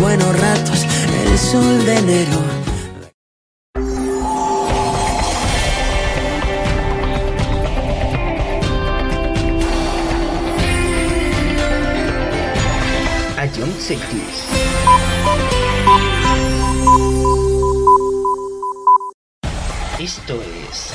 buenos ratos, el sol de enero. Esto es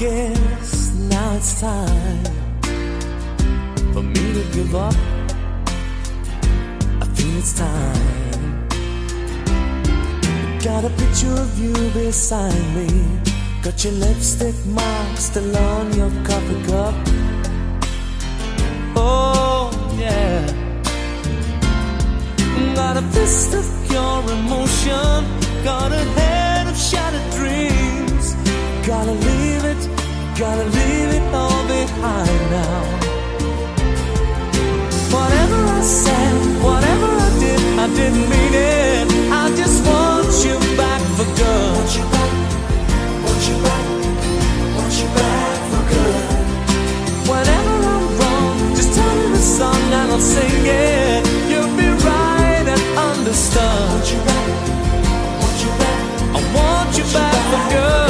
Guess now it's time for me to give up. I feel it's time. Got a picture of you beside me. Got your lipstick mark still on your coffee cup. Oh, yeah. Got a fist of your emotion. Got a head of shattered dreams. Gotta leave it, gotta leave it all behind now. Whatever I said, whatever I did, I didn't mean it. I just want you back for good. Want you back, want you back, want you back for good. Whenever I'm wrong, just tell me the song and I'll sing it. You'll be right and understood. Want you back, want you back, I want you back for good.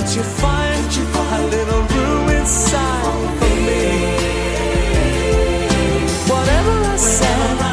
Can't you find a little room inside for me? Whatever I said,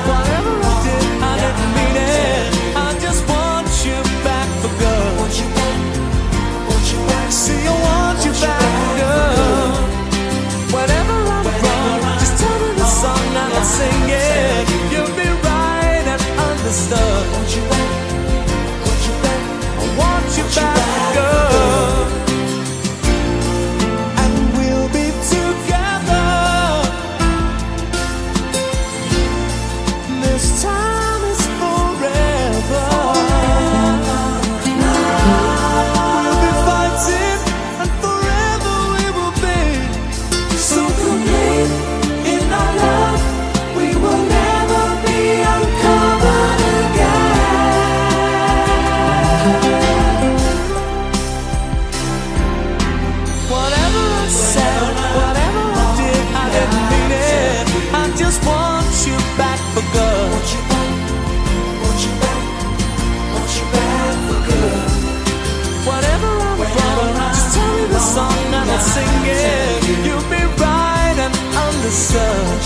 song and I'll sing it. You'll be right and understood.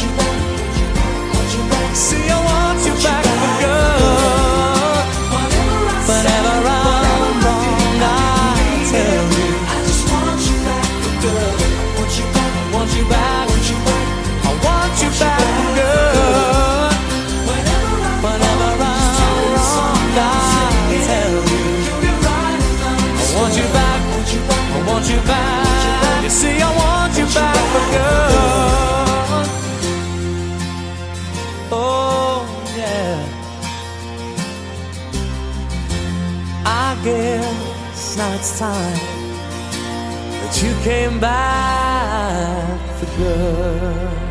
See, I want you back time that you came back for good.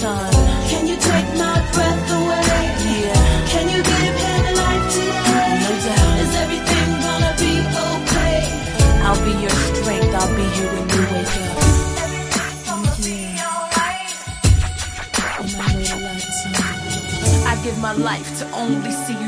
Time. Can you take my breath away? Yeah, Can you give him life today? no doubt. Is everything gonna be okay? I'll be your strength. I'll be here when you wake up. Everything's gonna be way. I give my life to only see you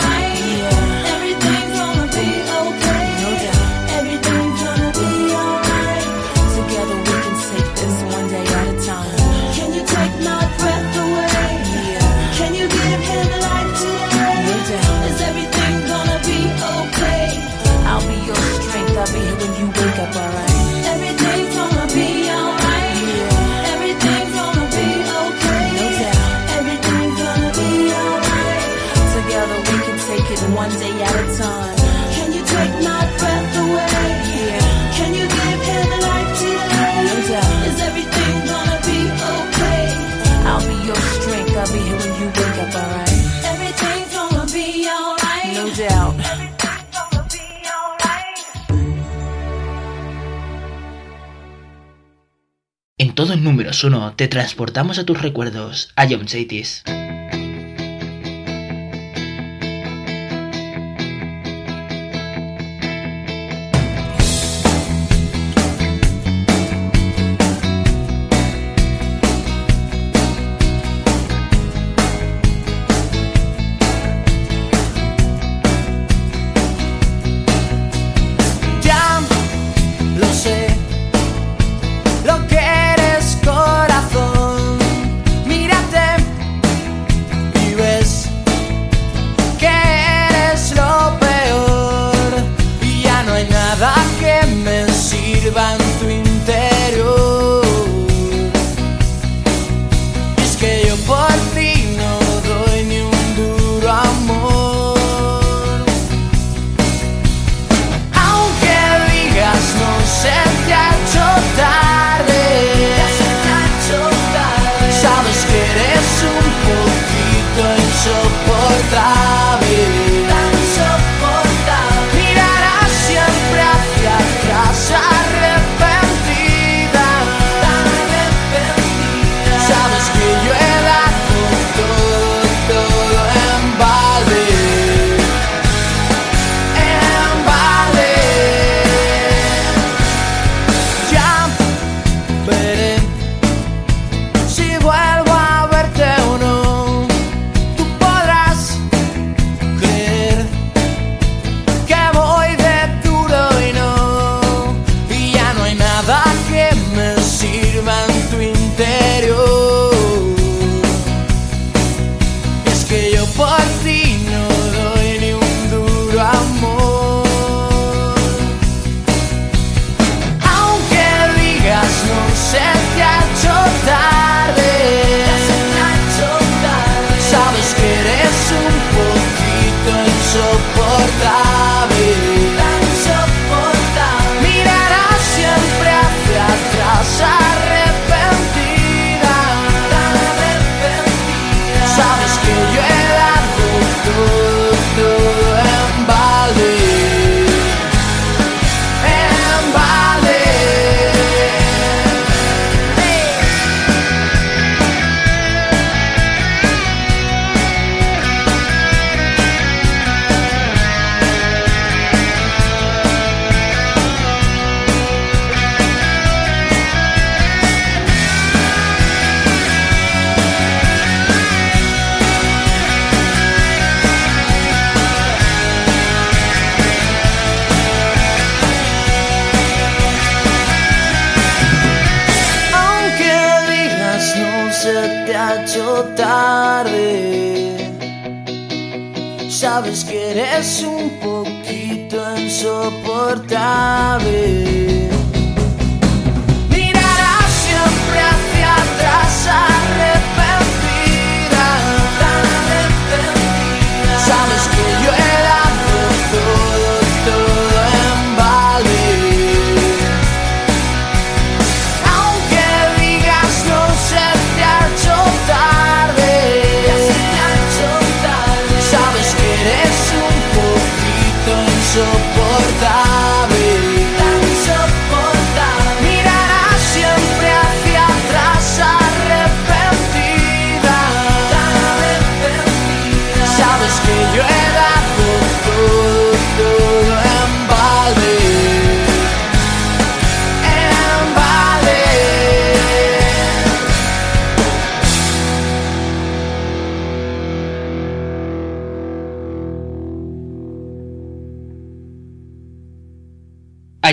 Todos números 1 te transportamos a tus recuerdos, a John Chaitis.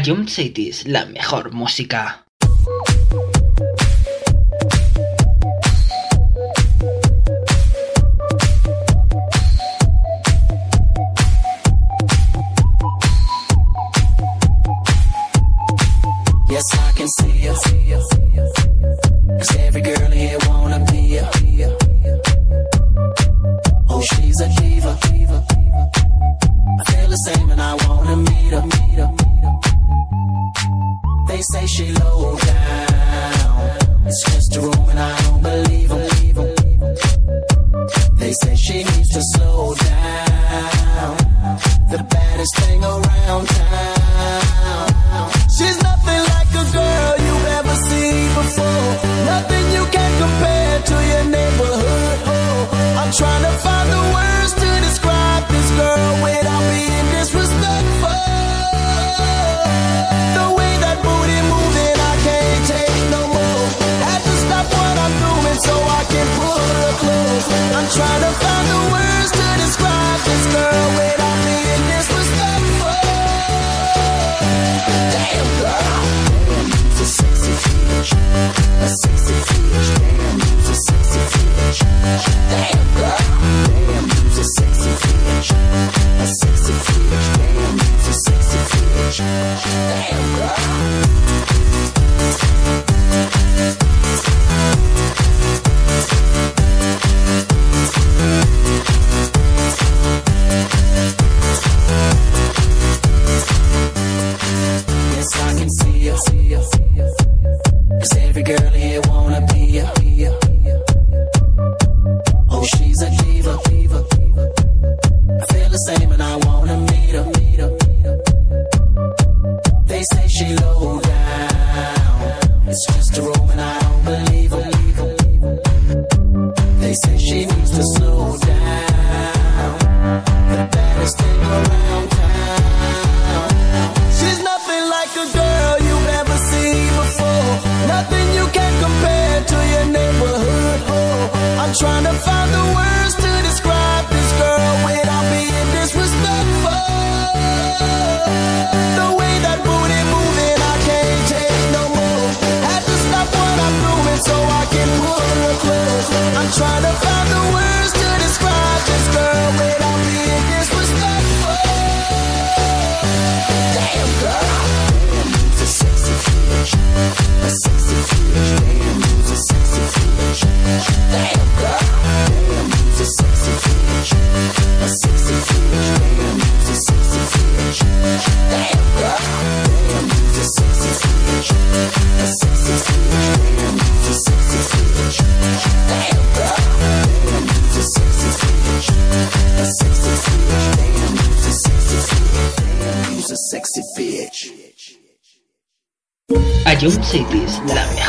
Ion City la mejor música. Club Cities, Damián.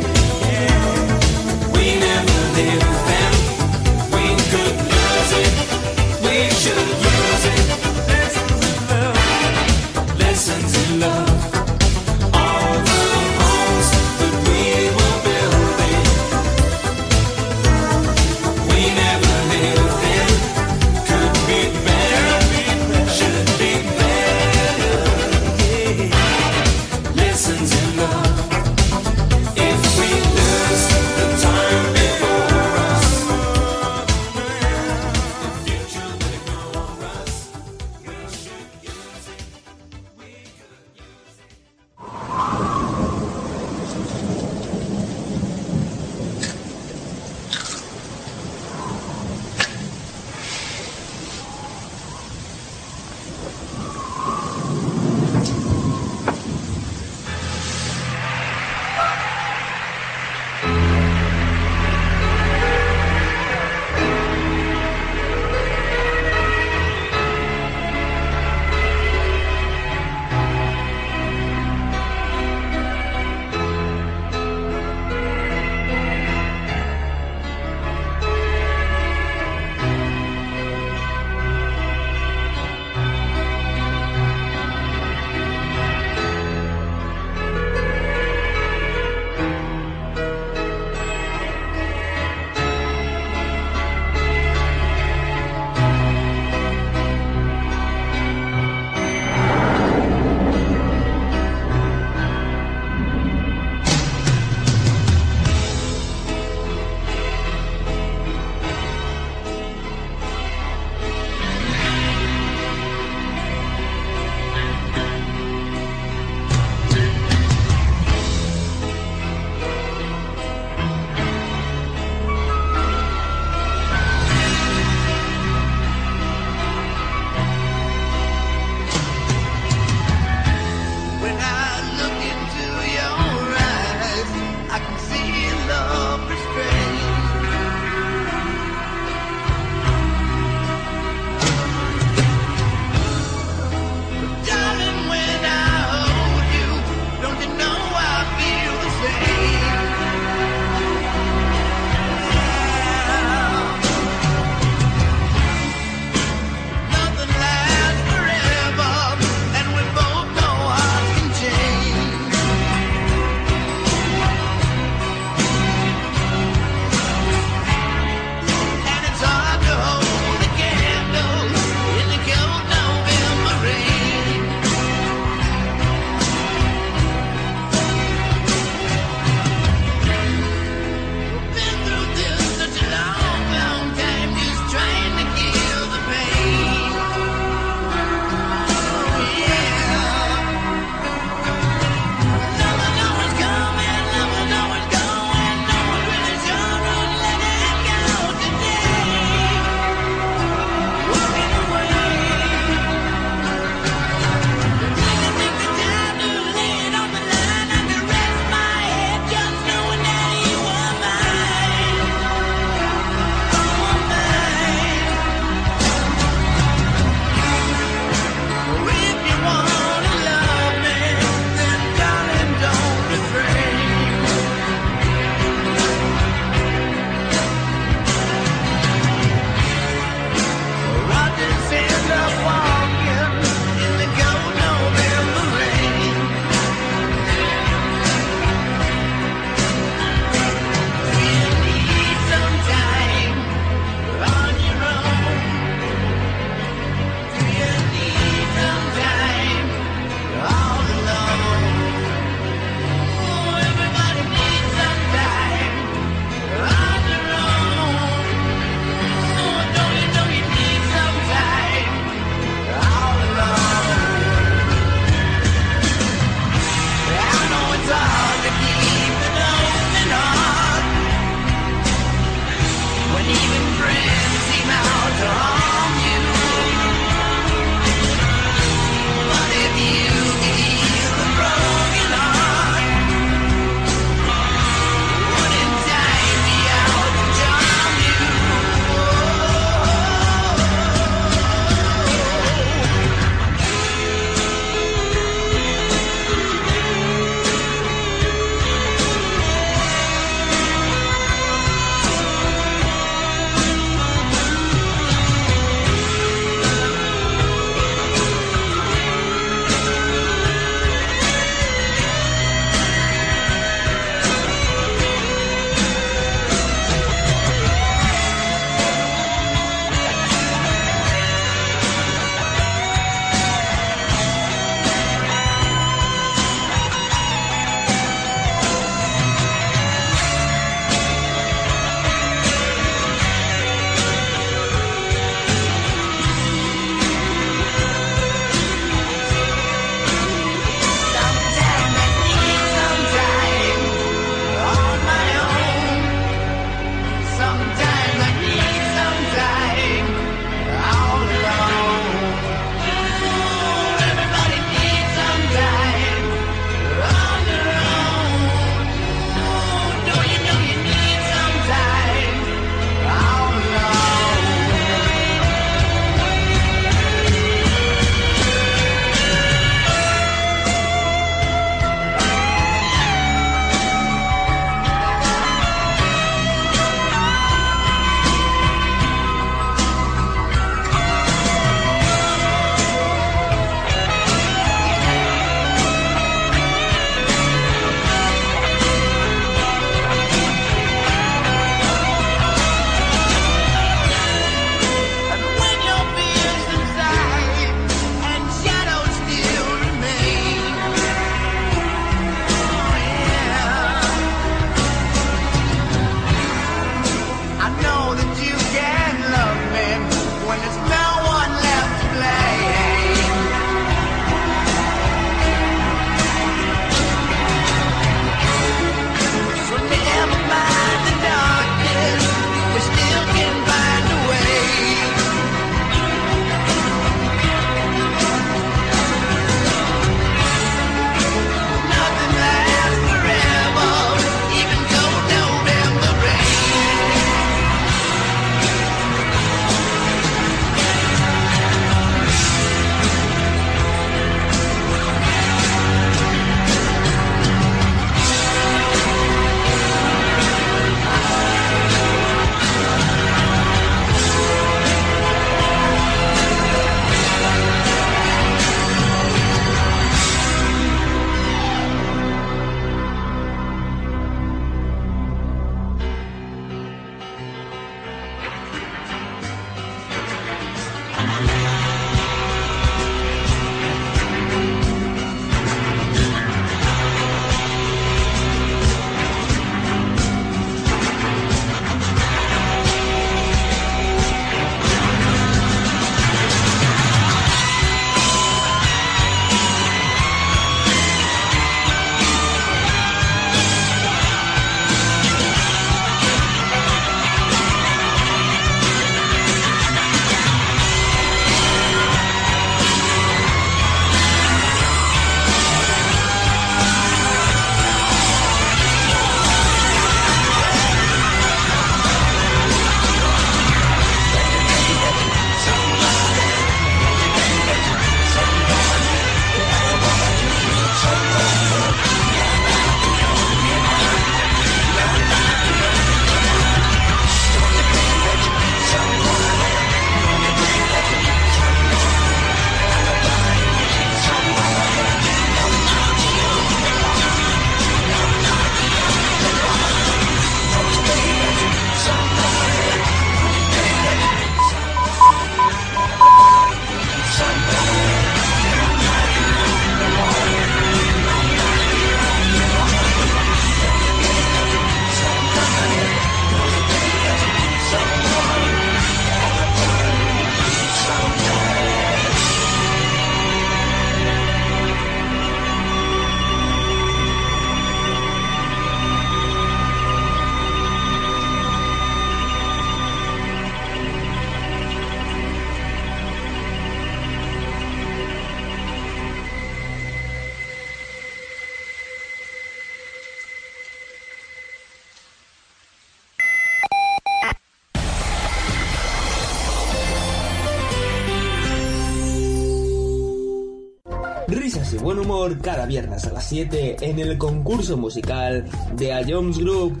Viernes a las 7 en el concurso musical de A Jones Group.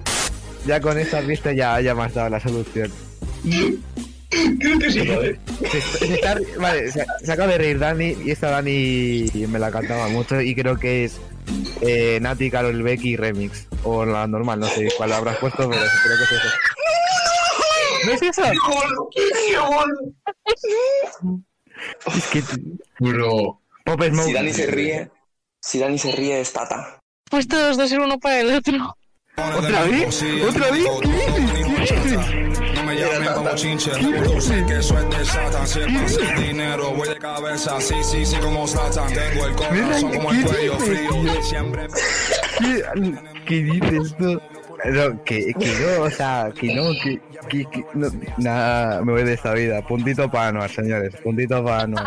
Ya con esta vista ya, ya me has dado la solución. Creo que sí, ¿vale? Se, se está- vale, se, se acaba de reír Dani y esta Dani me la cantaba mucho y creo que es eh, Nati, Carol Becky Remix. O la normal, no sé cuál habrás puesto, pero creo que es eso. ¿No es eso? Es que... Bro. Pop Smoke. Si Dani se ríe, si Dani se ríe es Tata. Pues todos dos ser uno para el otro. ¿Otra vez? ¿Otra vez? ¿Qué dices? ¿Qué dices? No me llamen como chinche, tú sé que de Satan. Si es para hacer dinero, voy de cabeza. Sí, sí, sí, como Satan. Tengo el corazón como el cuello frío. Siempre. ¿Qué, qué dices tú? No, que, que no, o sea, que no, que, que, que no, nada, me voy de esta vida. Puntito para Anuar, señores, puntito para Anuar.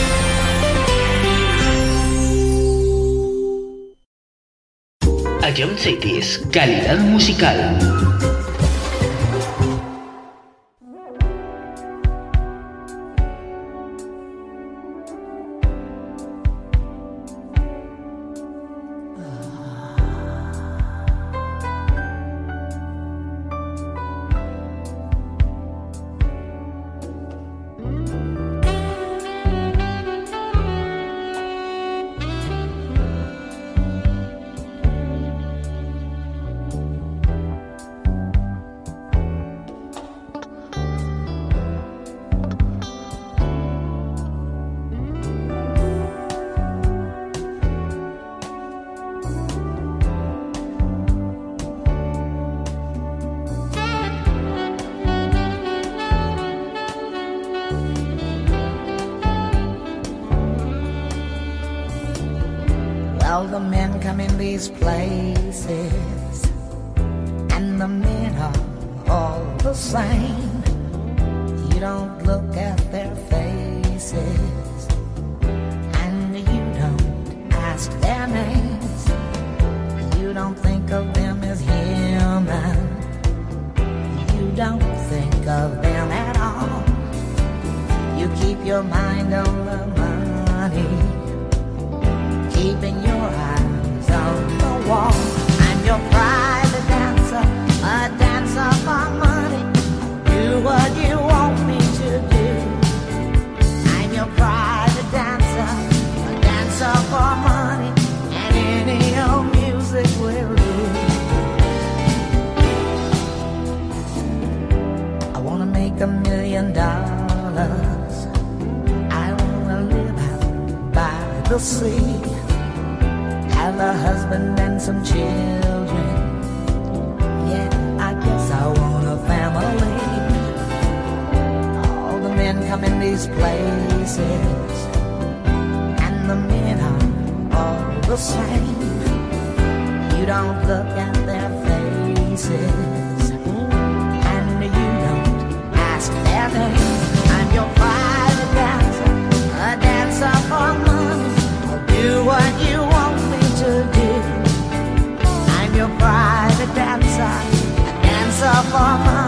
Ion Cities, calidad musical. These places, and the men are all the same. You don't look at sea have a husband and some children. Yeah, I guess I want a family. All the men come in these places, and the men are all the same. You don't look at their faces, for money,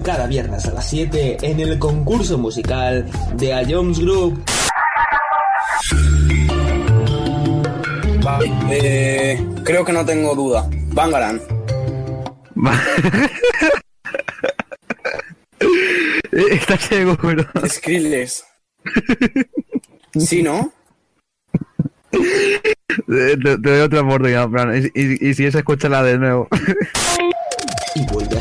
Cada viernes a las 7 en el concurso musical de A Jones Group. Eh, creo que no tengo duda. Bangaran. Eh, está ciego, pero. Skrillex. ¿Sí, no? Eh, te, te, doy otra oportunidad, Y, y, y si es, escúchala de nuevo.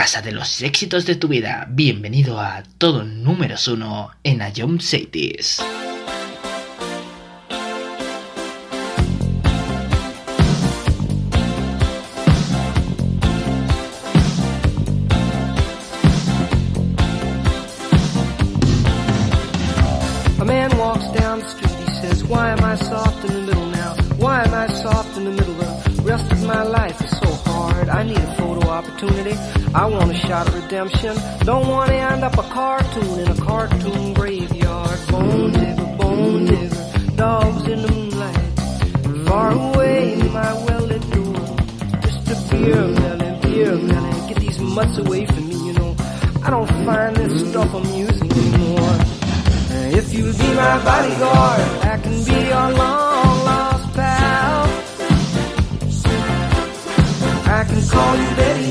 casa de los éxitos de tu vida. Bienvenido a todo números uno en Ayom Cities. Want a shot of redemption. Don't want to end up a cartoon in a cartoon graveyard. Bone digger, bone digger, dogs in the moonlight. Far away, my well-lit door. Just a beer melon, beer melon. Get these mutts away from me, you know. I don't find this stuff amusing anymore. If you'll be my bodyguard, I can be your long lost pal. I can call you Betty,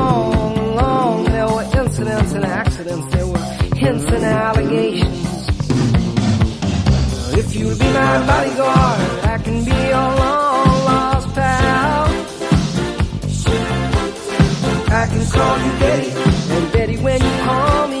hints and allegations. If you'll be my bodyguard, I can be your long lost pal. I can call you Betty, and Betty, when you call me,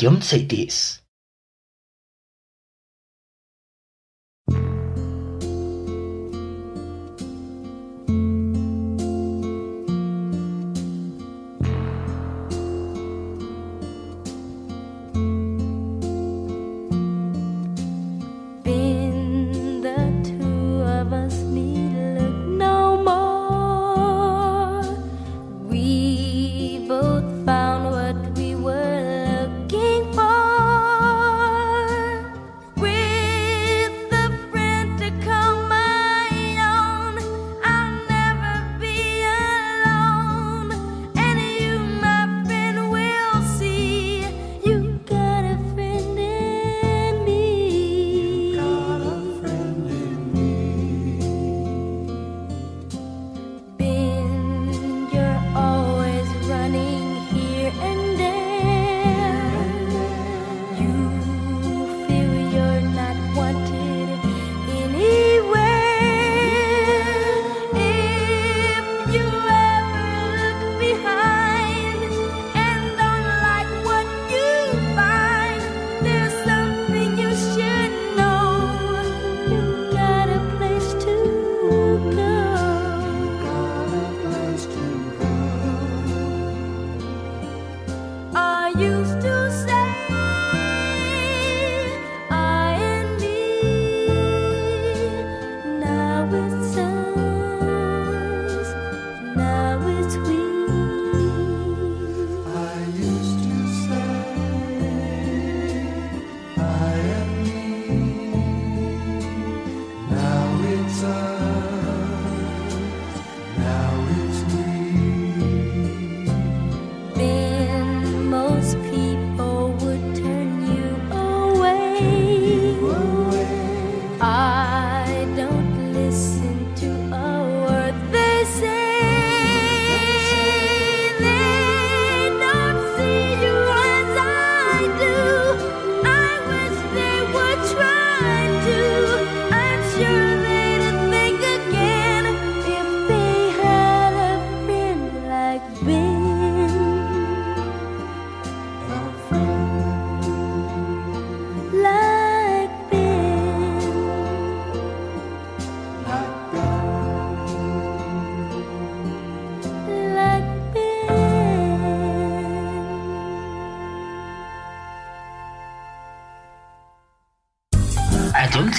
adjuncted this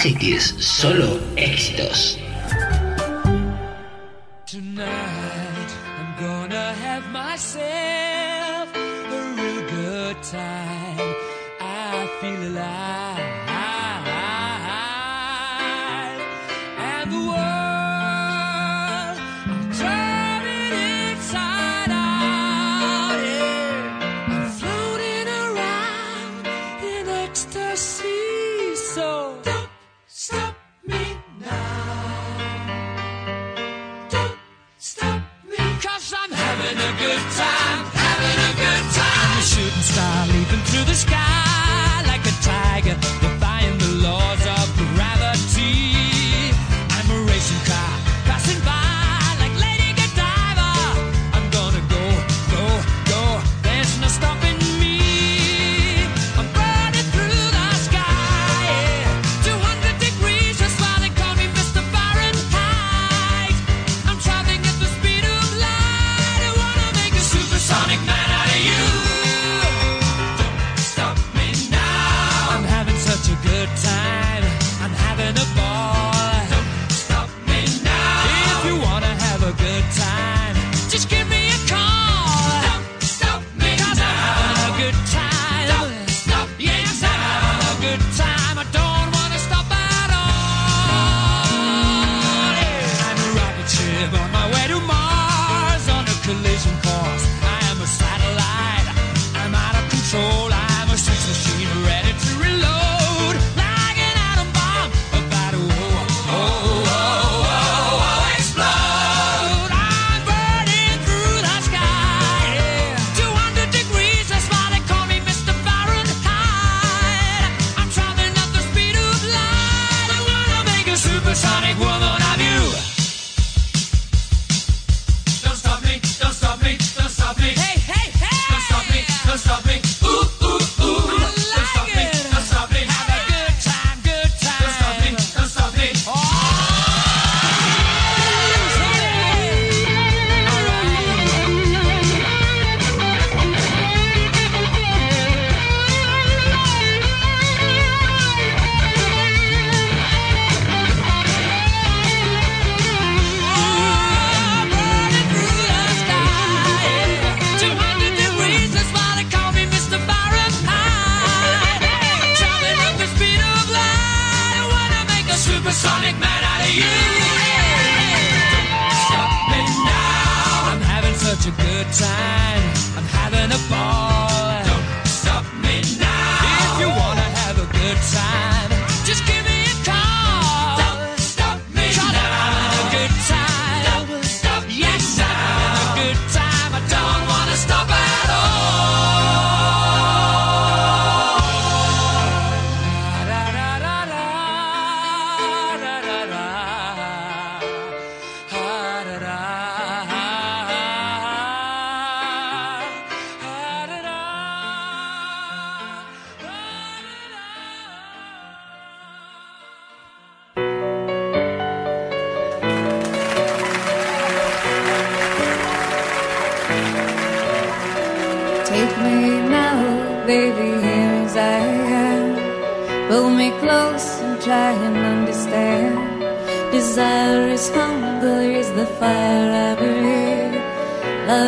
Así que solo éxitos.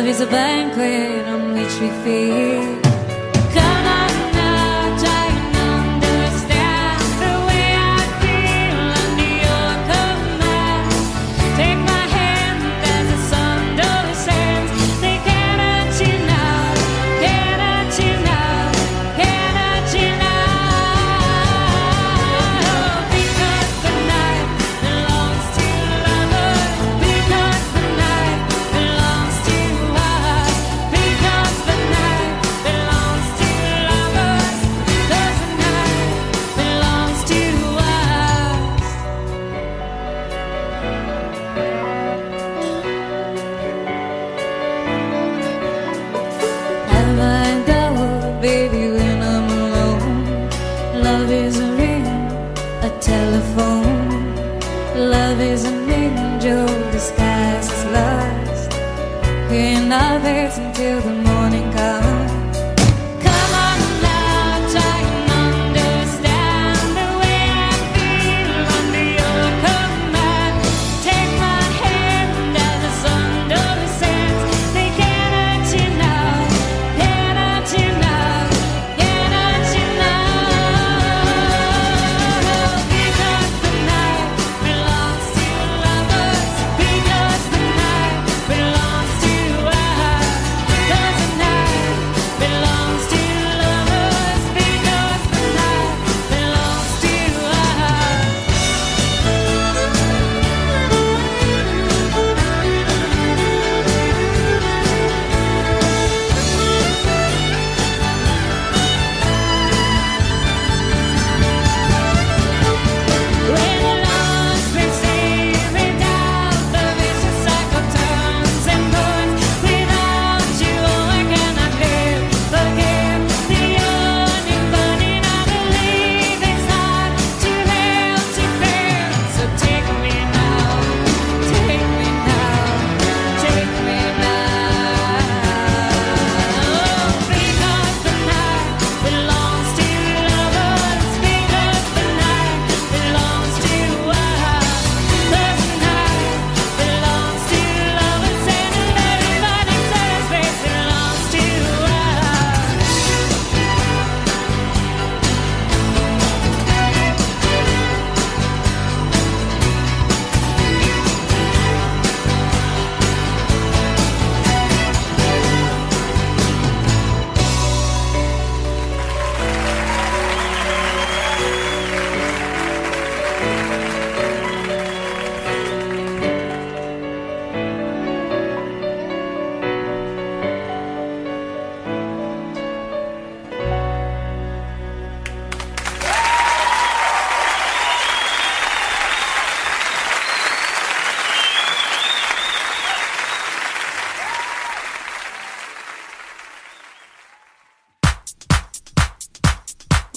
is a banquet on which we feast.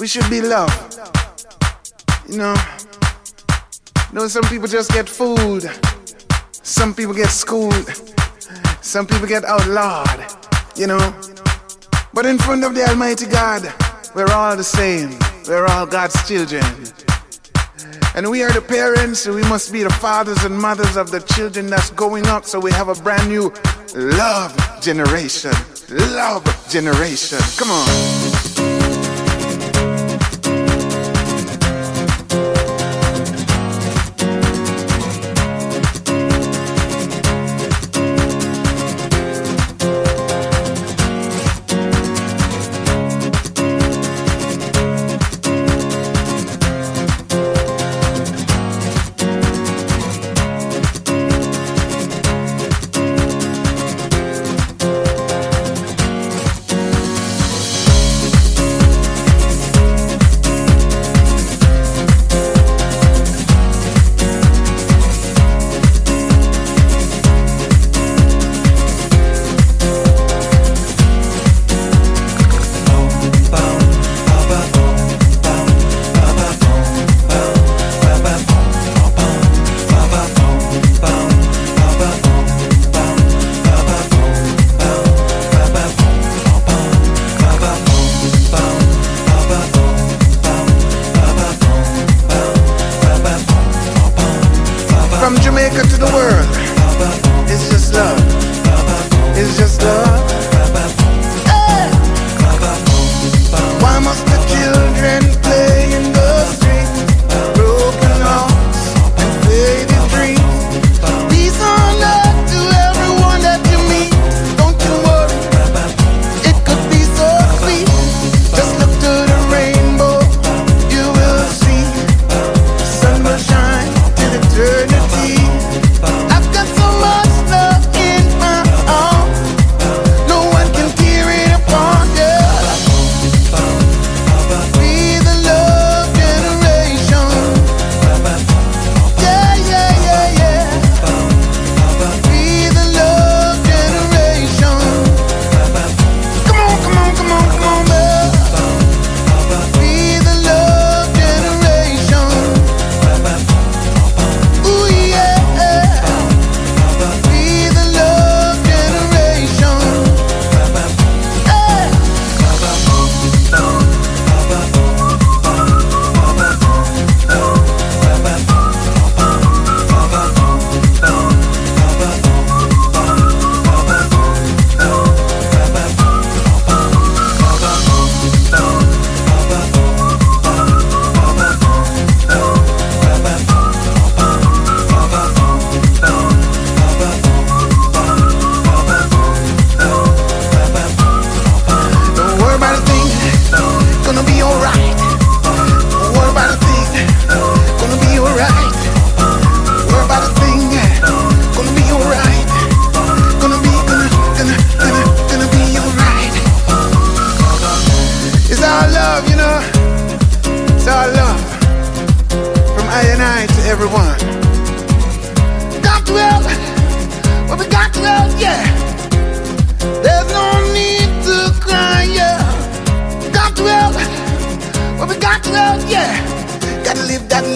Should be loved. You know, you know, some people just get fooled. Some people get schooled. Some people get outlawed. You know, but in front of the Almighty God, we're all the same. We're all God's children. And we are the parents, so we must be the fathers and mothers of the children that's going up. So we have a brand new love generation. Love generation. Come on.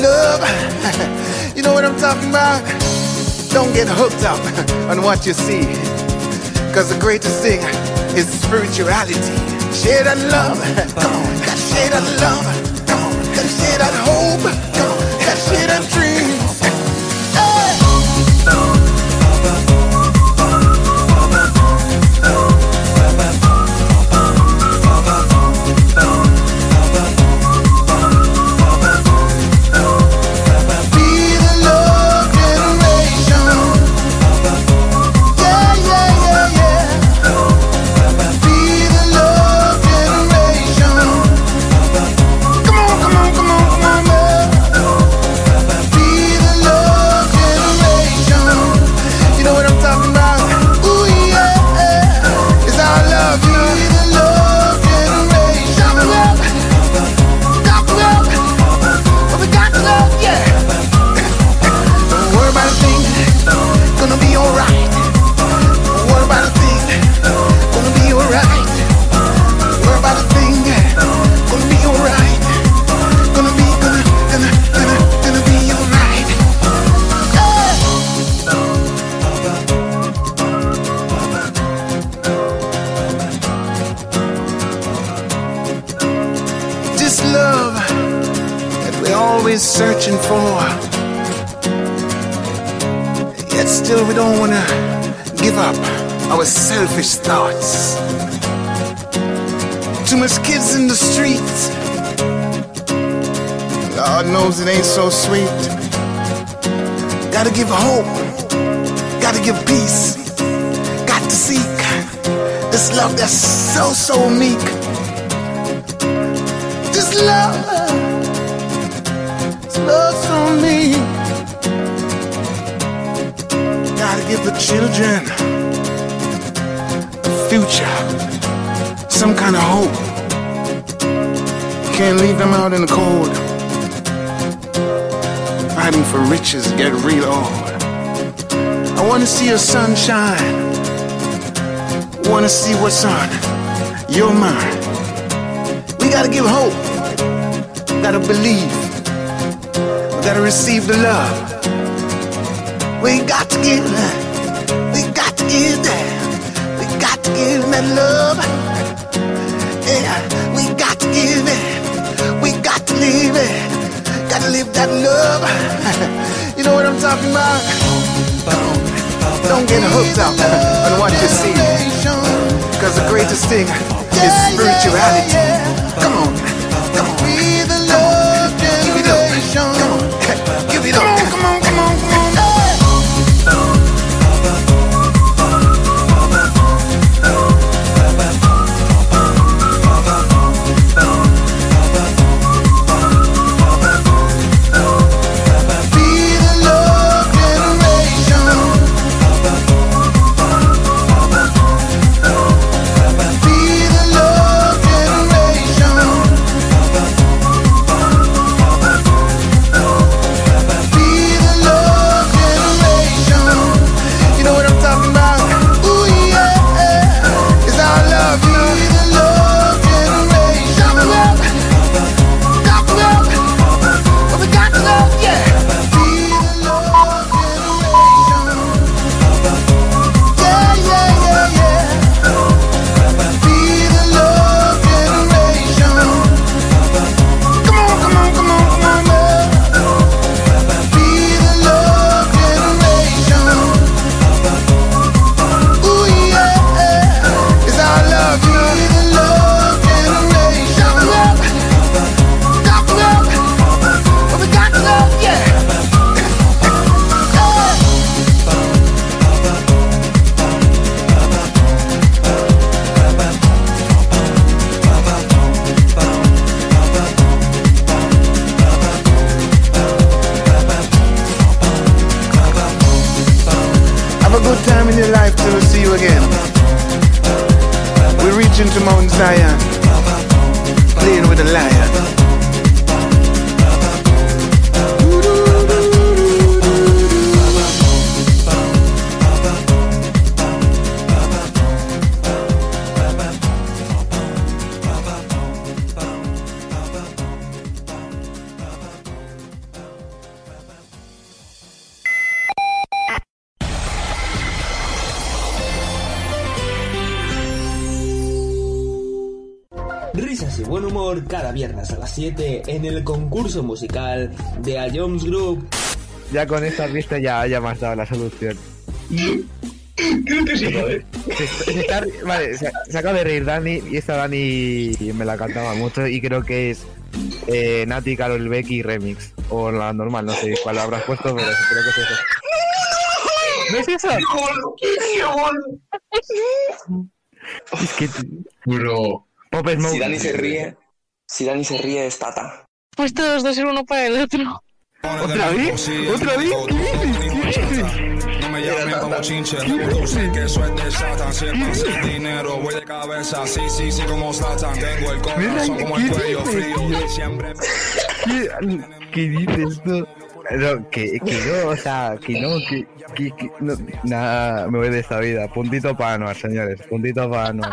Love. you know what I'm talking about? Don't get hooked up on what you see. Cause the greatest thing is spirituality. Share that love. Come on. Share that love. Come on. Share that hope. Come on. Selfish thoughts. Too much kids in the streets. God knows it ain't so sweet. Gotta give hope. Gotta give peace. Got to seek this love that's so, so meek. This love, this love so meek. Gotta give the children some kind of hope. Can't leave them out in the cold. Fighting for riches, get real old. I wanna see your sunshine. Wanna see what's on your mind. We gotta give hope. Gotta believe. We gotta receive the love. We got to give. We got to give that. We got to give that love. Live that love. you know what I'm talking about? Don't get hooked up on what you see. Cause the greatest thing is spirituality. 7 en el concurso musical de A Jones Group. Ya con esta vista ya, ya me has dado la solución. Creo que sí, joder. Se, se está- vale, se, se acaba de reír Dani y esta Dani me la cantaba mucho y creo que es eh, Nati Carol Becky Remix. O la normal, no sé cuál habrás puesto, pero creo que es eso. ¿No es eso? Es que... Bro. Pop Smoke. Si Dani se ríe, si Dani se ríe es Tata. Pues todos dos ser uno para el otro. ¿Otra vez? ¿Otra vez? ¿Qué dices? ¿Qué dices? No me llamen como chinche, sé que eso es de Satan. Si es para hacer dinero, voy de cabeza. Sí, sí, sí, como Satan. Tengo el corazón como el cuello frío. Siempre ¿Qué, ¿Qué dices tú? No, que, que no, o sea, que no, que, que, que no, nada, me voy de esta vida. Puntito para Anuar, señores, puntito para Anuar.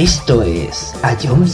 Esto es A John.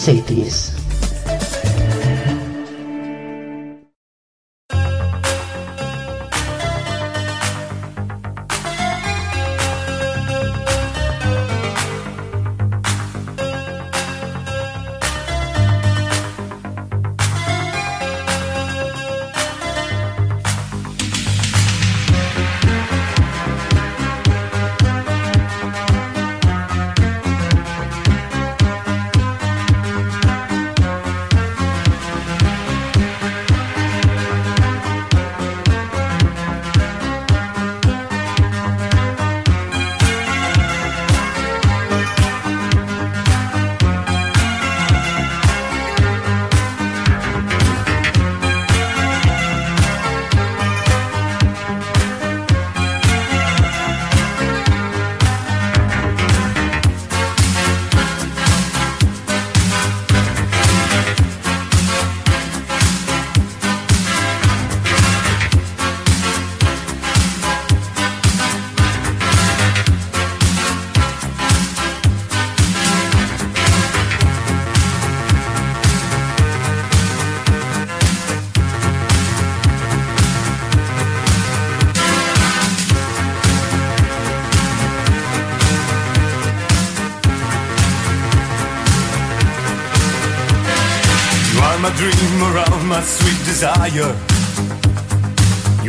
You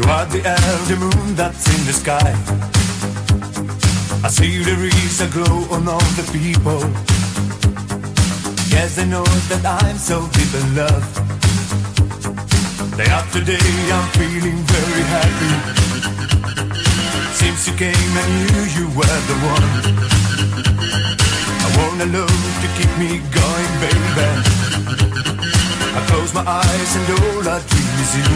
are the elder moon that's in the sky. I see there is a glow on all the people. Yes, I know that I'm so deep in love. Day after day, I'm feeling very happy. Since you came, I knew you were the one. I want a love to keep me going, baby. I close my eyes and all I dream is you.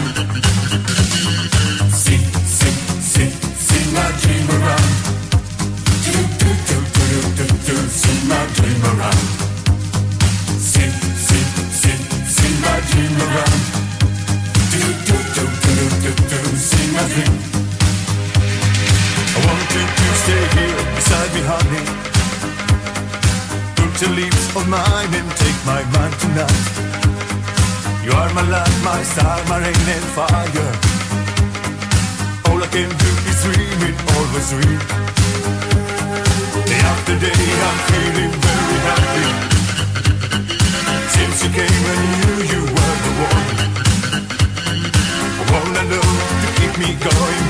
Sing, sing, sing, sing my dream around. My rain and fire. All I can do is dream it, always dream. Day after day, I'm feeling very happy. Since you came, I knew you were the one. One I know to keep me going,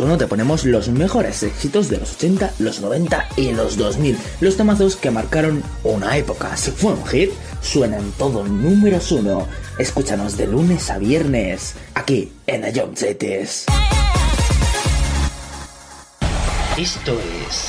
1 te ponemos los mejores éxitos de los 80, los 90 y los 2000. Los tamazos que marcaron una época. Si fue un hit, suena en todo números 1. Escúchanos de lunes a viernes, aquí en The Young Cities. Esto es...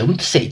eu não sei,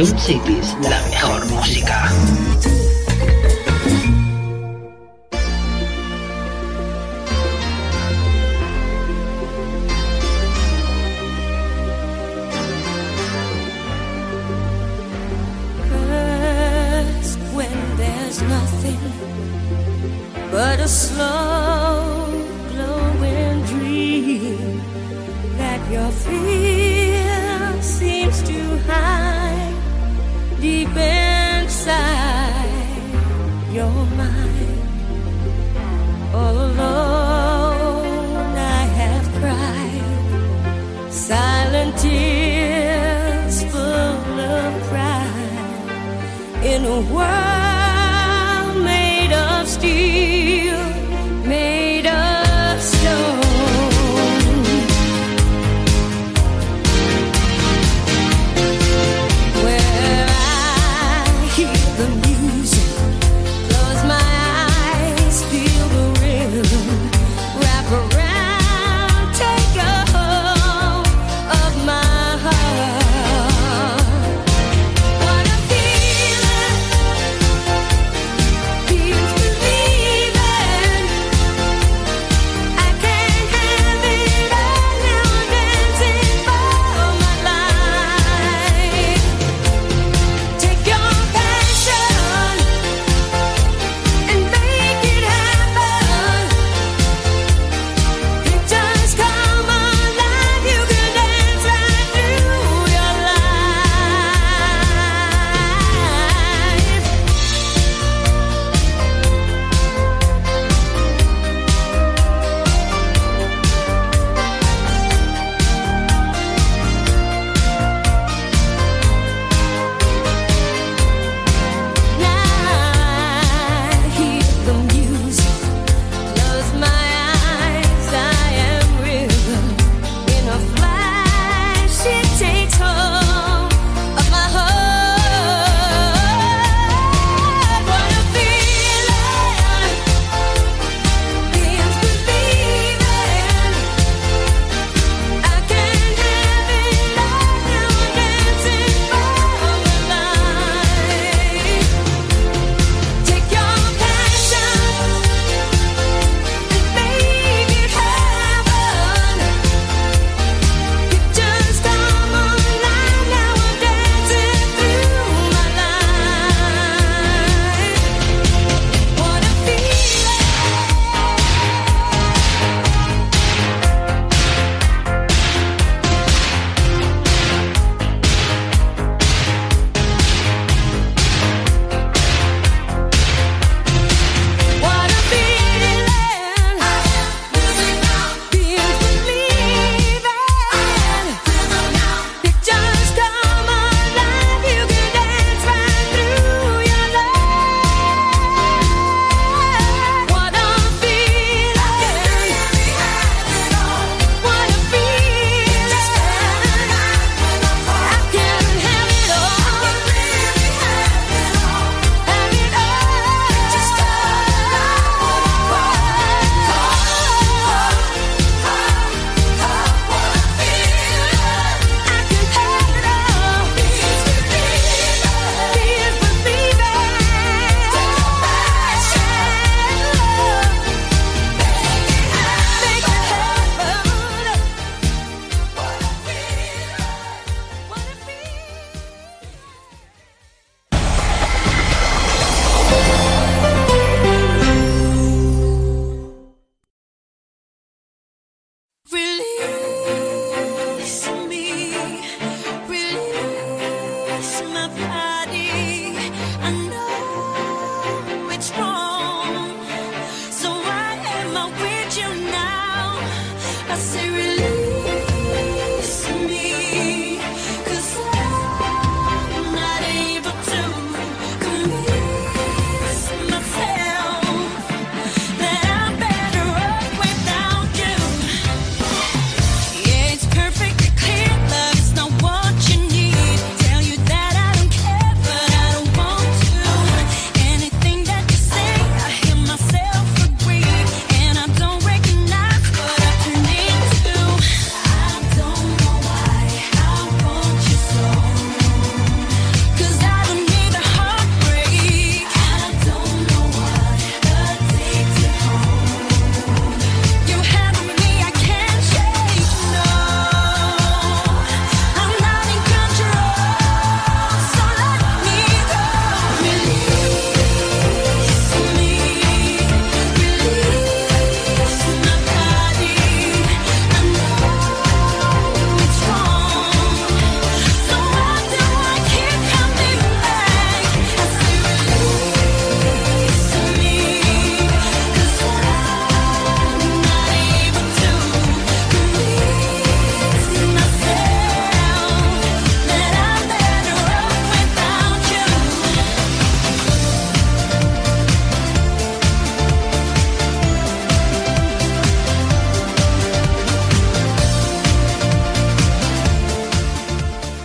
Ion Cities, la mejor música.